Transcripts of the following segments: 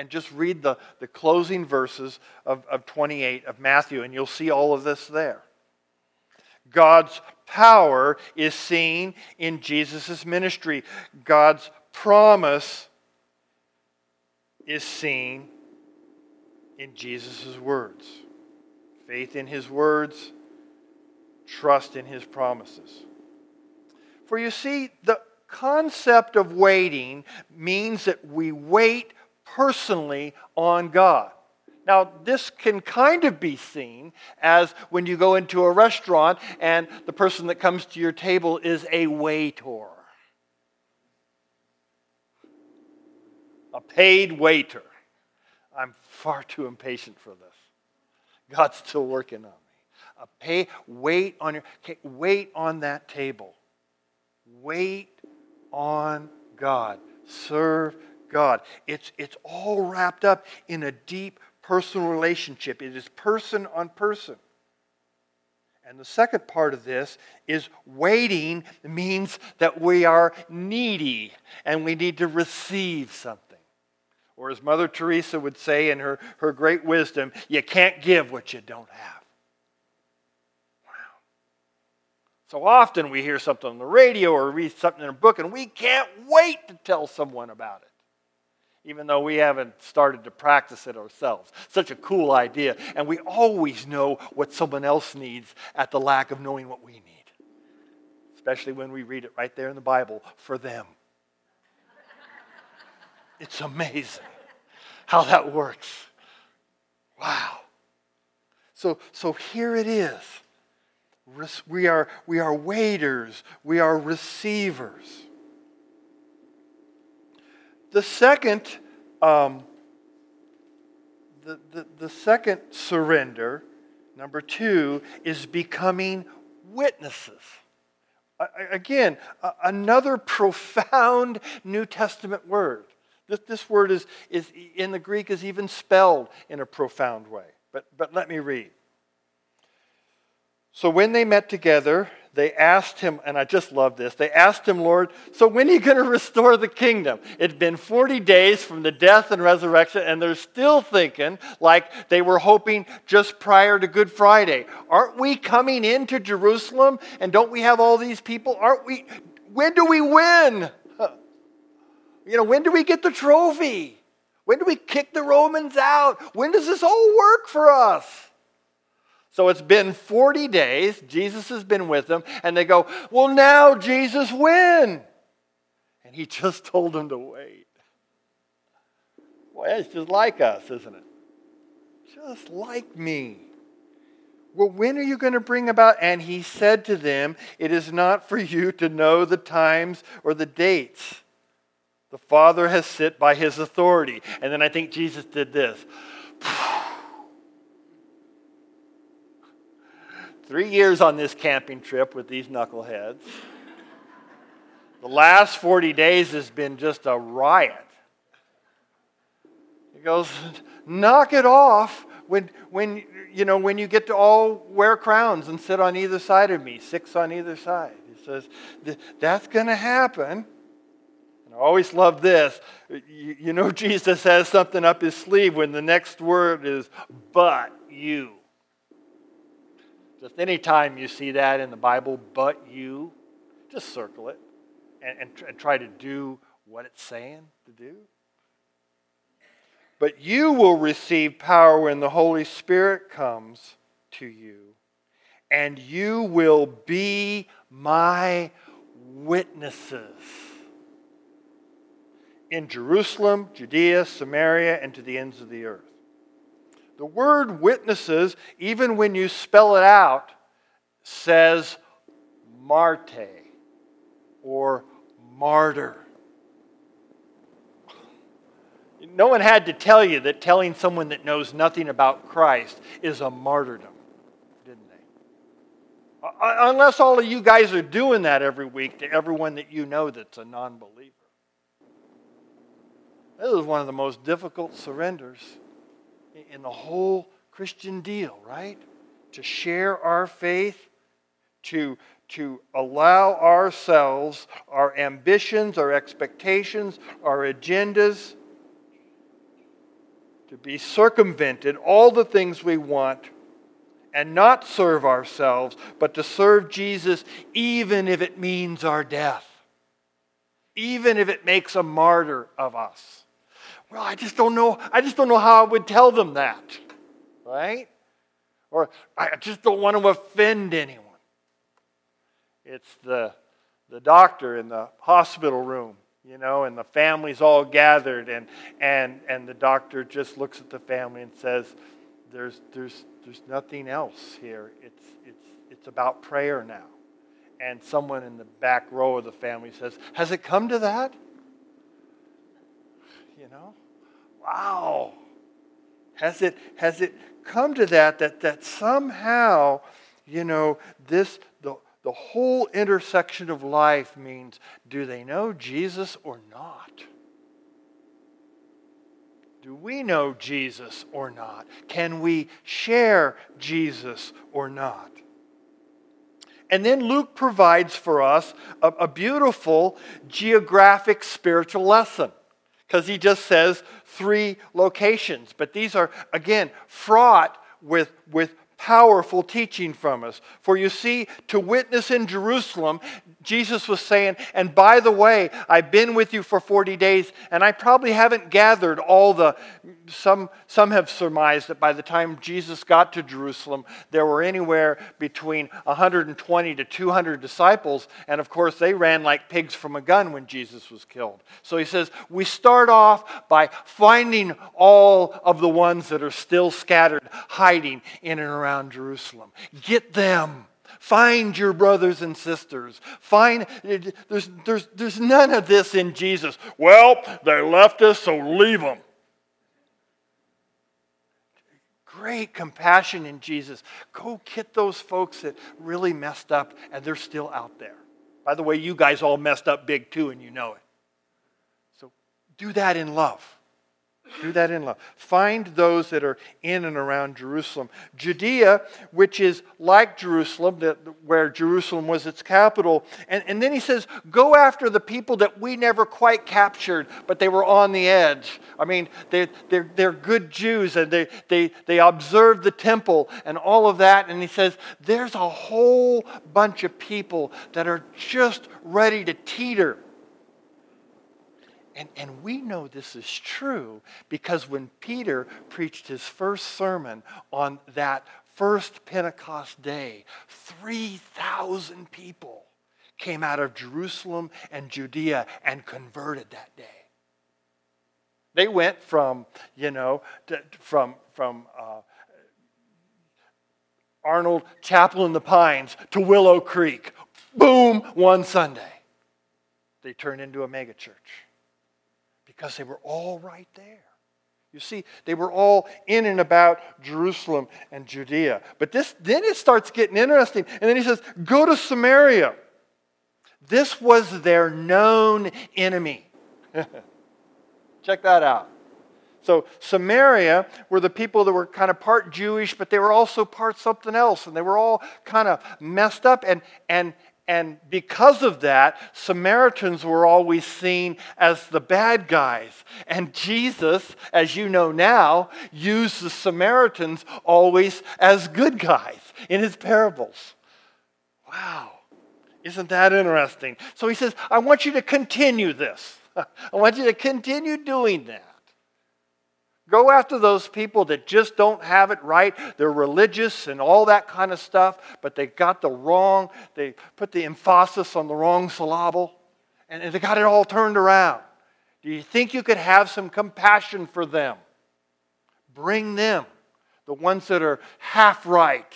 and just read the, the closing verses of, of 28 of Matthew, and you'll see all of this there. God's power is seen in Jesus' ministry. God's promise is seen in Jesus' words. Faith in his words, trust in his promises. For you see, the concept of waiting means that we wait personally on God. Now, this can kind of be seen as when you go into a restaurant and the person that comes to your table is a waiter, a paid waiter. I'm far too impatient for this. God's still working on me. A pay, wait on your, okay, wait on that table. Wait on God. Serve God. It's, it's all wrapped up in a deep personal relationship. It is person on person. And the second part of this is waiting means that we are needy and we need to receive something. Or as Mother Teresa would say in her, her great wisdom, you can't give what you don't have. Wow. So often we hear something on the radio or read something in a book and we can't wait to tell someone about it even though we haven't started to practice it ourselves. Such a cool idea. And we always know what someone else needs at the lack of knowing what we need, especially when we read it right there in the Bible for them. It's amazing how that works. Wow. So, so here it is. We are, we are waiters, we are receivers. The second, um, the, the, the second surrender, number two, is becoming witnesses. Again, another profound New Testament word. This, this word is, is in the Greek is even spelled in a profound way. But, but let me read. So when they met together, they asked him, and I just love this, they asked him, Lord, so when are you going to restore the kingdom? It's been 40 days from the death and resurrection, and they're still thinking like they were hoping just prior to Good Friday. Aren't we coming into Jerusalem, and don't we have all these people? Aren't we? When do we win? You know, when do we get the trophy? When do we kick the Romans out? When does this all work for us? So it's been 40 days. Jesus has been with them. And they go, Well, now, Jesus, when? And he just told them to wait. Boy, it's just like us, isn't it? Just like me. Well, when are you going to bring about? And he said to them, It is not for you to know the times or the dates. The Father has sit by his authority. And then I think Jesus did this. Three years on this camping trip with these knuckleheads. The last 40 days has been just a riot. He goes, knock it off when, when, you know, when you get to all wear crowns and sit on either side of me, six on either side. He says, that's going to happen. I always love this. You know, Jesus has something up his sleeve when the next word is, but you. Just anytime you see that in the Bible, but you, just circle it and, and, and try to do what it's saying to do. But you will receive power when the Holy Spirit comes to you, and you will be my witnesses in Jerusalem, Judea, Samaria, and to the ends of the earth. The word witnesses, even when you spell it out, says marte or martyr. No one had to tell you that telling someone that knows nothing about Christ is a martyrdom, didn't they? Uh, uh, unless all of you guys are doing that every week to everyone that you know that's a non believer. This is one of the most difficult surrenders in the whole Christian deal, right? To share our faith, to, to allow ourselves, our ambitions, our expectations, our agendas, to be circumvented, all the things we want, and not serve ourselves, but to serve Jesus even if it means our death, even if it makes a martyr of us. Well, I just don't know. I just don't know how I would tell them that, right? Or I just don't want to offend anyone. It's the, the doctor in the hospital room you know, and the family's all gathered, and, and, and the doctor just looks at the family and says, there's, there's, there's nothing else here. It's, it's, it's about prayer now. And someone in the back row of the family says, Has it come to that? Know? Wow. Has it, has it come to that, that, that somehow, you know, this, the, the whole intersection of life means do they know Jesus or not? Do we know Jesus or not? Can we share Jesus or not? And then Luke provides for us a, a beautiful geographic spiritual lesson because he just says three locations. But these are, again, fraught with, with powerful teaching from us. For you see, to witness in Jerusalem, Jesus was saying, and by the way, I've been with you for 40 days, and I probably haven't gathered all the. Some, some have surmised that by the time Jesus got to Jerusalem, there were anywhere between 120 to 200 disciples, and of course, they ran like pigs from a gun when Jesus was killed. So he says, We start off by finding all of the ones that are still scattered, hiding in and around Jerusalem. Get them. Find your brothers and sisters. Find there's, there's, there's none of this in Jesus. Well, they left us, so leave them. Great compassion in Jesus. Go get those folks that really messed up and they're still out there. By the way, you guys all messed up big too, and you know it. So do that in love. Do that in love. Find those that are in and around Jerusalem. Judea, which is like Jerusalem, that, where Jerusalem was its capital. And, and then he says, Go after the people that we never quite captured, but they were on the edge. I mean, they, they're, they're good Jews and they, they, they observed the temple and all of that. And he says, There's a whole bunch of people that are just ready to teeter and, and we know this is true because when Peter preached his first sermon on that first Pentecost day, 3,000 people came out of Jerusalem and Judea and converted that day. They went from, you know, to, from, from uh, Arnold Chapel in the Pines to Willow Creek. Boom, one Sunday. They turned into a megachurch because they were all right there. You see, they were all in and about Jerusalem and Judea. But this then it starts getting interesting. And then he says, Go to Samaria. This was their known enemy. Check that out. So, Samaria were the people that were kind of part Jewish, but they were also part something else. And they were all kind of messed up. And, and, and because of that, Samaritans were always seen as the bad guys. And Jesus, as you know now, used the Samaritans always as good guys in his parables. Wow. Isn't that interesting? So he says, I want you to continue this. I want you to continue doing that. Go after those people that just don't have it right. They're religious and all that kind of stuff, but they got the wrong, they put the emphasis on the wrong syllable, and they got it all turned around. Do you think you could have some compassion for them? Bring them, the ones that are half right.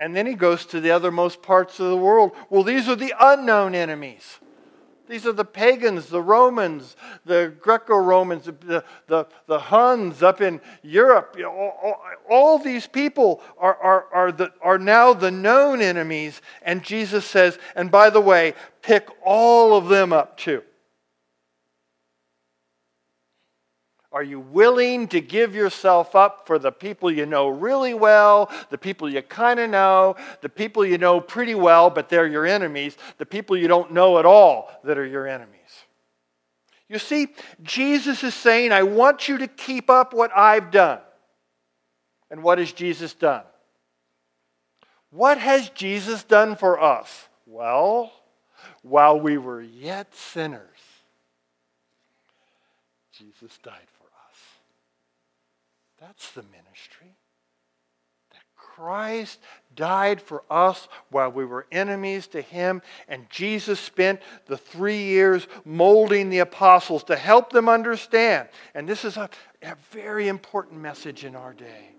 And then he goes to the othermost parts of the world. Well, these are the unknown enemies. These are the pagans, the Romans, the Greco Romans, the, the, the Huns up in Europe. All, all, all these people are, are, are, the, are now the known enemies. And Jesus says, and by the way, pick all of them up too. Are you willing to give yourself up for the people you know really well, the people you kind of know, the people you know pretty well, but they're your enemies, the people you don't know at all that are your enemies? You see, Jesus is saying, I want you to keep up what I've done. And what has Jesus done? What has Jesus done for us? Well, while we were yet sinners, Jesus died. That's the ministry. That Christ died for us while we were enemies to him, and Jesus spent the three years molding the apostles to help them understand. And this is a, a very important message in our day.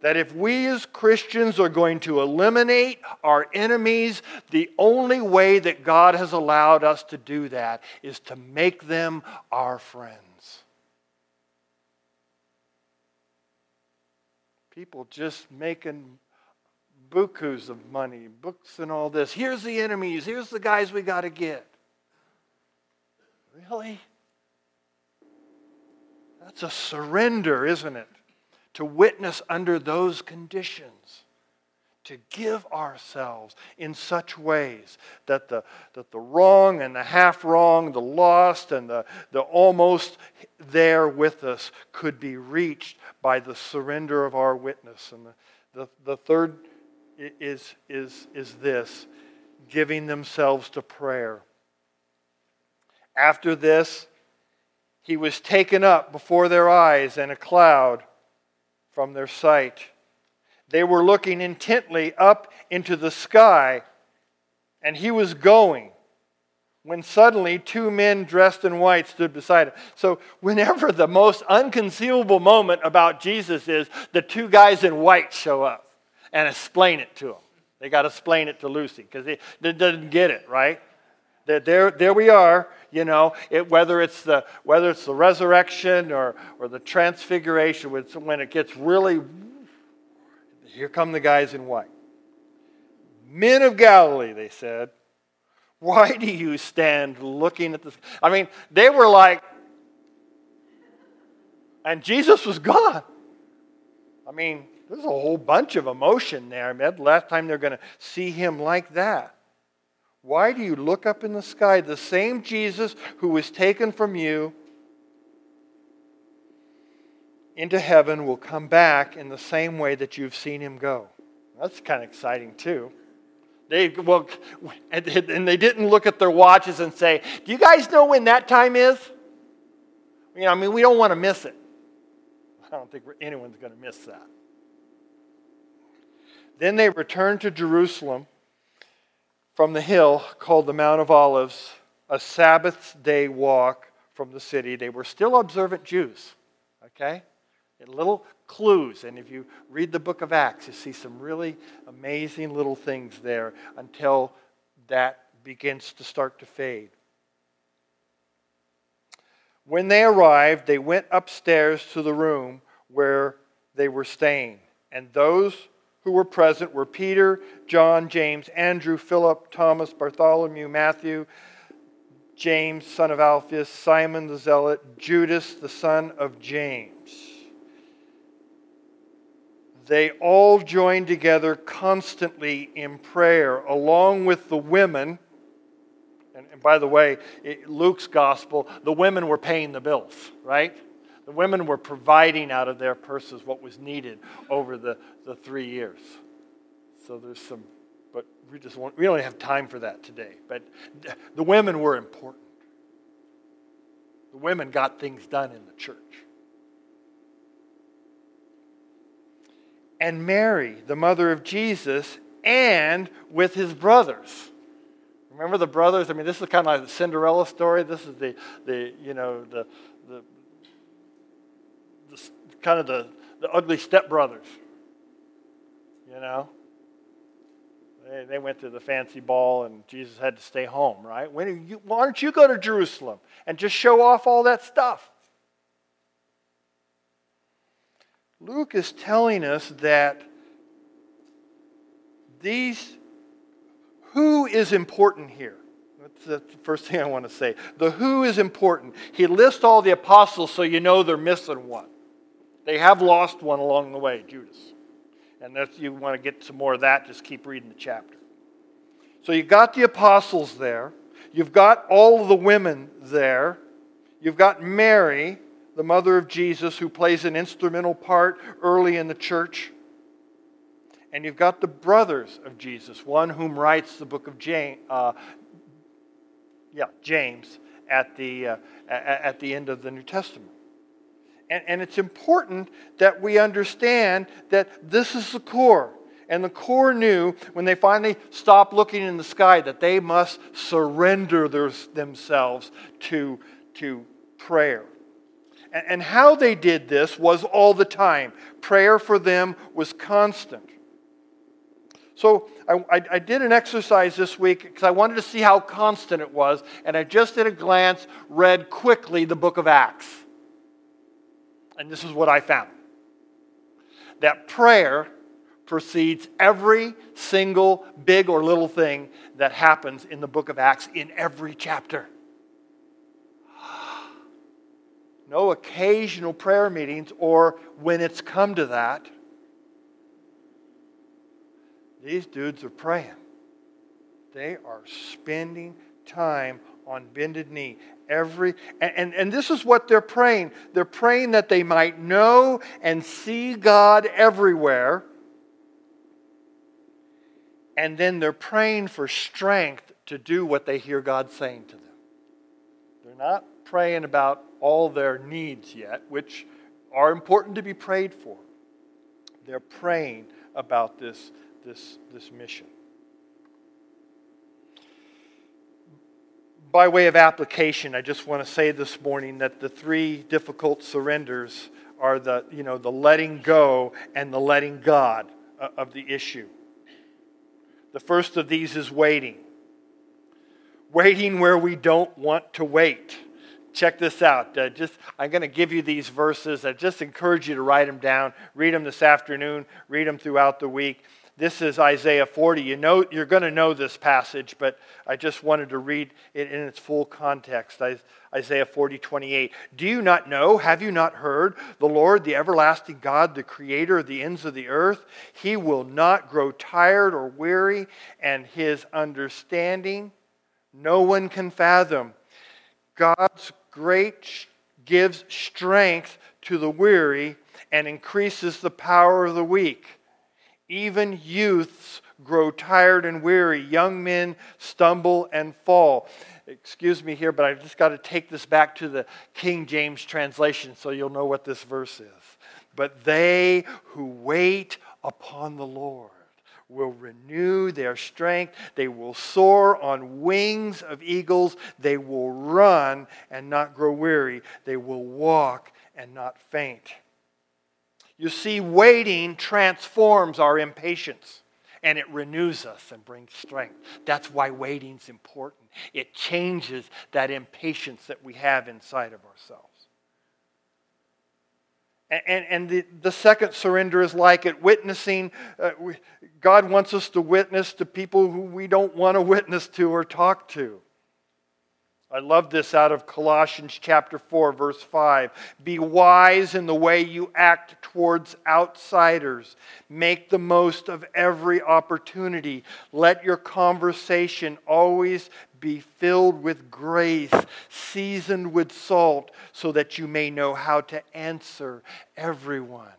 That if we as Christians are going to eliminate our enemies, the only way that God has allowed us to do that is to make them our friends. People just making bukus of money, books and all this. Here's the enemies. Here's the guys we got to get. Really? That's a surrender, isn't it? To witness under those conditions to give ourselves in such ways that the, that the wrong and the half wrong, the lost and the, the almost there with us could be reached by the surrender of our witness. And the, the, the third is, is, is this giving themselves to prayer. After this, he was taken up before their eyes, and a cloud from their sight they were looking intently up into the sky, and he was going when suddenly two men dressed in white stood beside him. So, whenever the most unconceivable moment about Jesus is, the two guys in white show up and explain it to him. They got to explain it to Lucy because they, doesn't get it, right? There, there we are, you know, it, whether, it's the, whether it's the resurrection or, or the transfiguration, when it gets really here come the guys in white. Men of Galilee, they said, why do you stand looking at this? I mean, they were like, and Jesus was gone. I mean, there's a whole bunch of emotion there. I mean, last time they're going to see him like that. Why do you look up in the sky? The same Jesus who was taken from you into heaven will come back in the same way that you've seen him go. That's kind of exciting, too. They, well, and they didn't look at their watches and say, Do you guys know when that time is? You know, I mean, we don't want to miss it. I don't think anyone's going to miss that. Then they returned to Jerusalem from the hill called the Mount of Olives, a Sabbath day walk from the city. They were still observant Jews, okay? Little clues. And if you read the book of Acts, you see some really amazing little things there until that begins to start to fade. When they arrived, they went upstairs to the room where they were staying. And those who were present were Peter, John, James, Andrew, Philip, Thomas, Bartholomew, Matthew, James, son of Alphaeus, Simon the Zealot, Judas, the son of James they all joined together constantly in prayer, along with the women. And, and by the way, it, Luke's gospel, the women were paying the bills, right? The women were providing out of their purses what was needed over the, the three years. So there's some, but we just want, we don't have time for that today. But the women were important. The women got things done in the church. And Mary, the mother of Jesus, and with his brothers. Remember the brothers? I mean, this is kind of like the Cinderella story. This is the, the you know, the, the, the kind of the, the ugly stepbrothers. You know? They, they went to the fancy ball and Jesus had to stay home, right? When you, why don't you go to Jerusalem and just show off all that stuff? Luke is telling us that these, who is important here? That's the first thing I want to say. The who is important. He lists all the apostles so you know they're missing one. They have lost one along the way, Judas. And if you want to get some more of that, just keep reading the chapter. So you've got the apostles there. You've got all of the women there. You've got Mary, the mother of Jesus, who plays an instrumental part early in the church. And you've got the brothers of Jesus, one whom writes the book of James, uh, yeah, James at the, uh, at the end of the New Testament. And, and it's important that we understand that this is the core. And the core knew when they finally stopped looking in the sky that they must surrender their, themselves to, to prayer. And, how they did this was all the time. Prayer for them was constant. So I, I, did an exercise this week because I wanted to see how constant it was, and I just at a glance read quickly the book of Acts. And this is what I found that prayer precedes every single big or little thing that happens in the book of Acts in every chapter. No occasional prayer meetings, or when it's come to that, these dudes are praying. They are spending time on bended knee. Every and, and, and this is what they're praying. They're praying that they might know and see God everywhere. And then they're praying for strength to do what they hear God saying to them. They're not praying about all their needs yet, which are important to be prayed for. They're praying about this this, this mission. By way of application, I just want to say this morning that the three difficult surrenders are the, you know, the letting go and the letting God uh, of the issue. The first of these is waiting. Waiting where we don't want to wait check this out. Uh, just I'm going to give you these verses. I just encourage you to write them down. Read them this afternoon. Read them throughout the week. This is Isaiah 40. You know, you're going to know this passage, but I just wanted to read it in its full context. Isaiah 40, 28. Do you not know? Have you not heard? The Lord, the everlasting God, the creator of the ends of the earth, he will not grow tired or weary, and his understanding no one can fathom. God's great gives strength to the weary and increases the power of the weak. Even youths grow tired and weary. Young men stumble and fall. Excuse me here, but I've just got to take this back to the King James translation so you'll know what this verse is. But they who wait upon the Lord will renew their strength. They will soar on wings of eagles. They will run and not grow weary. They will walk and not faint. You see, waiting transforms our impatience and it renews us and brings strength. That's why waiting's important. It changes that impatience that we have inside of ourselves. And, and the, the second surrender is like it witnessing. Uh, we, God wants us to witness to people who we don't want to witness to or talk to. I love this out of Colossians chapter 4, verse 5. Be wise in the way you act towards outsiders. Make the most of every opportunity. Let your conversation always be filled with grace, seasoned with salt, so that you may know how to answer everyone.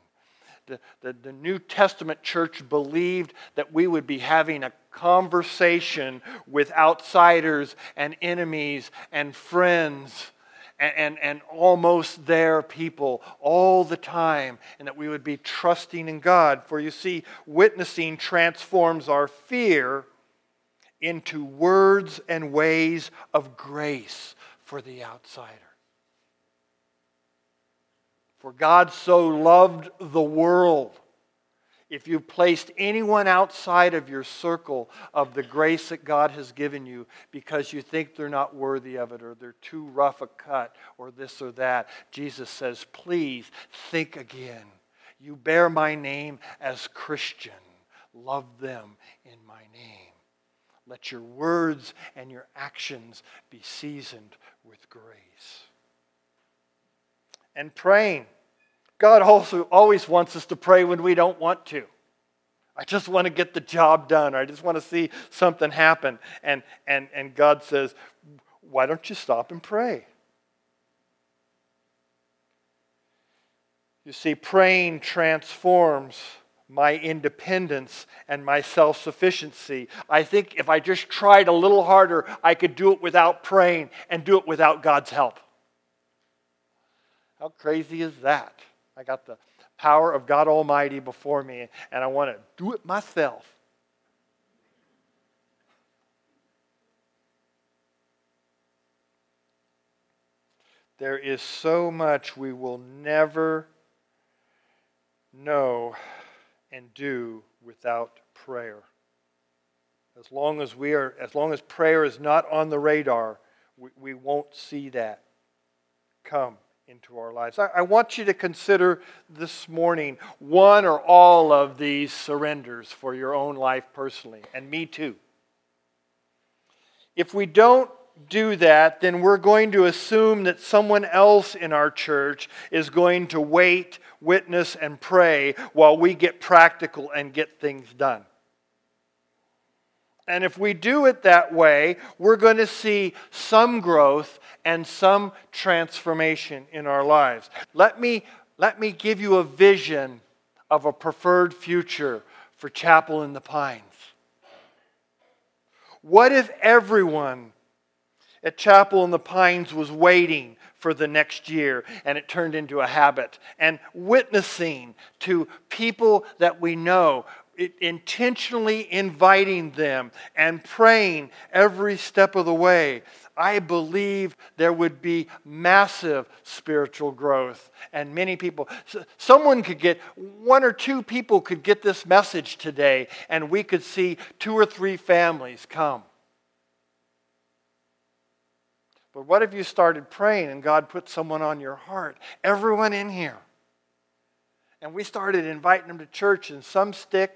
The, the, the New Testament church believed that we would be having a conversation with outsiders and enemies and friends and, and, and, almost there people all the time, and that we would be trusting in God. For you see, witnessing transforms our fear into words and ways of grace for the outsider. For God so loved the world if you've placed anyone outside of your circle of the grace that God has given you because you think they're not worthy of it or they're too rough a cut or this or that, Jesus says, please think again. You bear my name as Christian. Love them in. Let your words and your actions be seasoned with grace. And praying. God also always wants us to pray when we don't want to. I just want to get the job done, or I just want to see something happen. And, and, and God says, Why don't you stop and pray? You see, praying transforms my independence and my self sufficiency. I think if I just tried a little harder, I could do it without praying and do it without God's help. How crazy is that? I got the power of God Almighty before me, and I want to do it myself. There is so much we will never know and do without prayer. As long as we are, as long as prayer is not on the radar, we, we won't see that come into our lives. I, I want you to consider this morning one or all of these surrenders for your own life personally, and me too. If we don't do that, then we're going to assume that someone else in our church is going to wait, witness, and pray while we get practical and get things done. And if we do it that way, we're going to see some growth and some transformation in our lives. Let me, let me give you a vision of a preferred future for Chapel in the Pines. What if everyone at Chapel in the Pines was waiting for the next year and it turned into a habit and witnessing to people that we know intentionally inviting them and praying every step of the way, I believe there would be massive spiritual growth. And many people, someone could get, one or two people could get this message today, and we could see two or three families come. But what if you started praying and God put someone on your heart? Everyone in here. And we started inviting them to church, and some stick,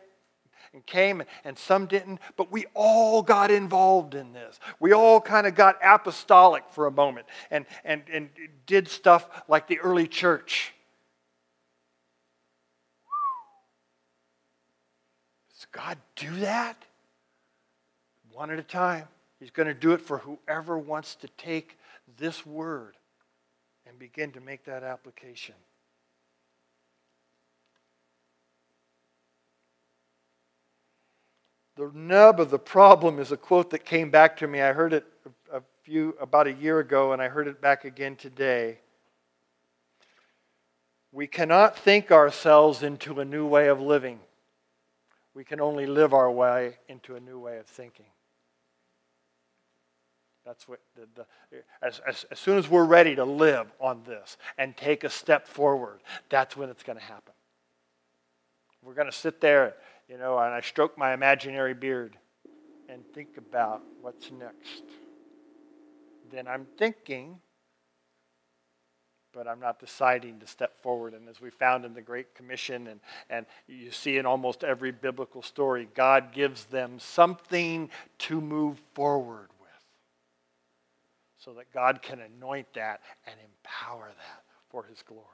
and came, and some didn't, but we all got involved in this. We all kind of got apostolic for a moment and, and, and did stuff like the early church. Does God do that? One at a time. He's going to do it for whoever wants to take this word and begin to make that application. The nub of the problem is a quote that came back to me. I heard it a few about a year ago and I heard it back again today. We cannot think ourselves into a new way of living. We can only live our way into a new way of thinking. That's what the, the as, as, as soon as we're ready to live on this and take a step forward, that's when it's going to happen. We're going to sit there you know, and I stroke my imaginary beard and think about what's next. Then I'm thinking, but I'm not deciding to step forward. And as we found in the Great Commission, and, and you see in almost every biblical story, God gives them something to move forward so that God can anoint that and empower that for His glory.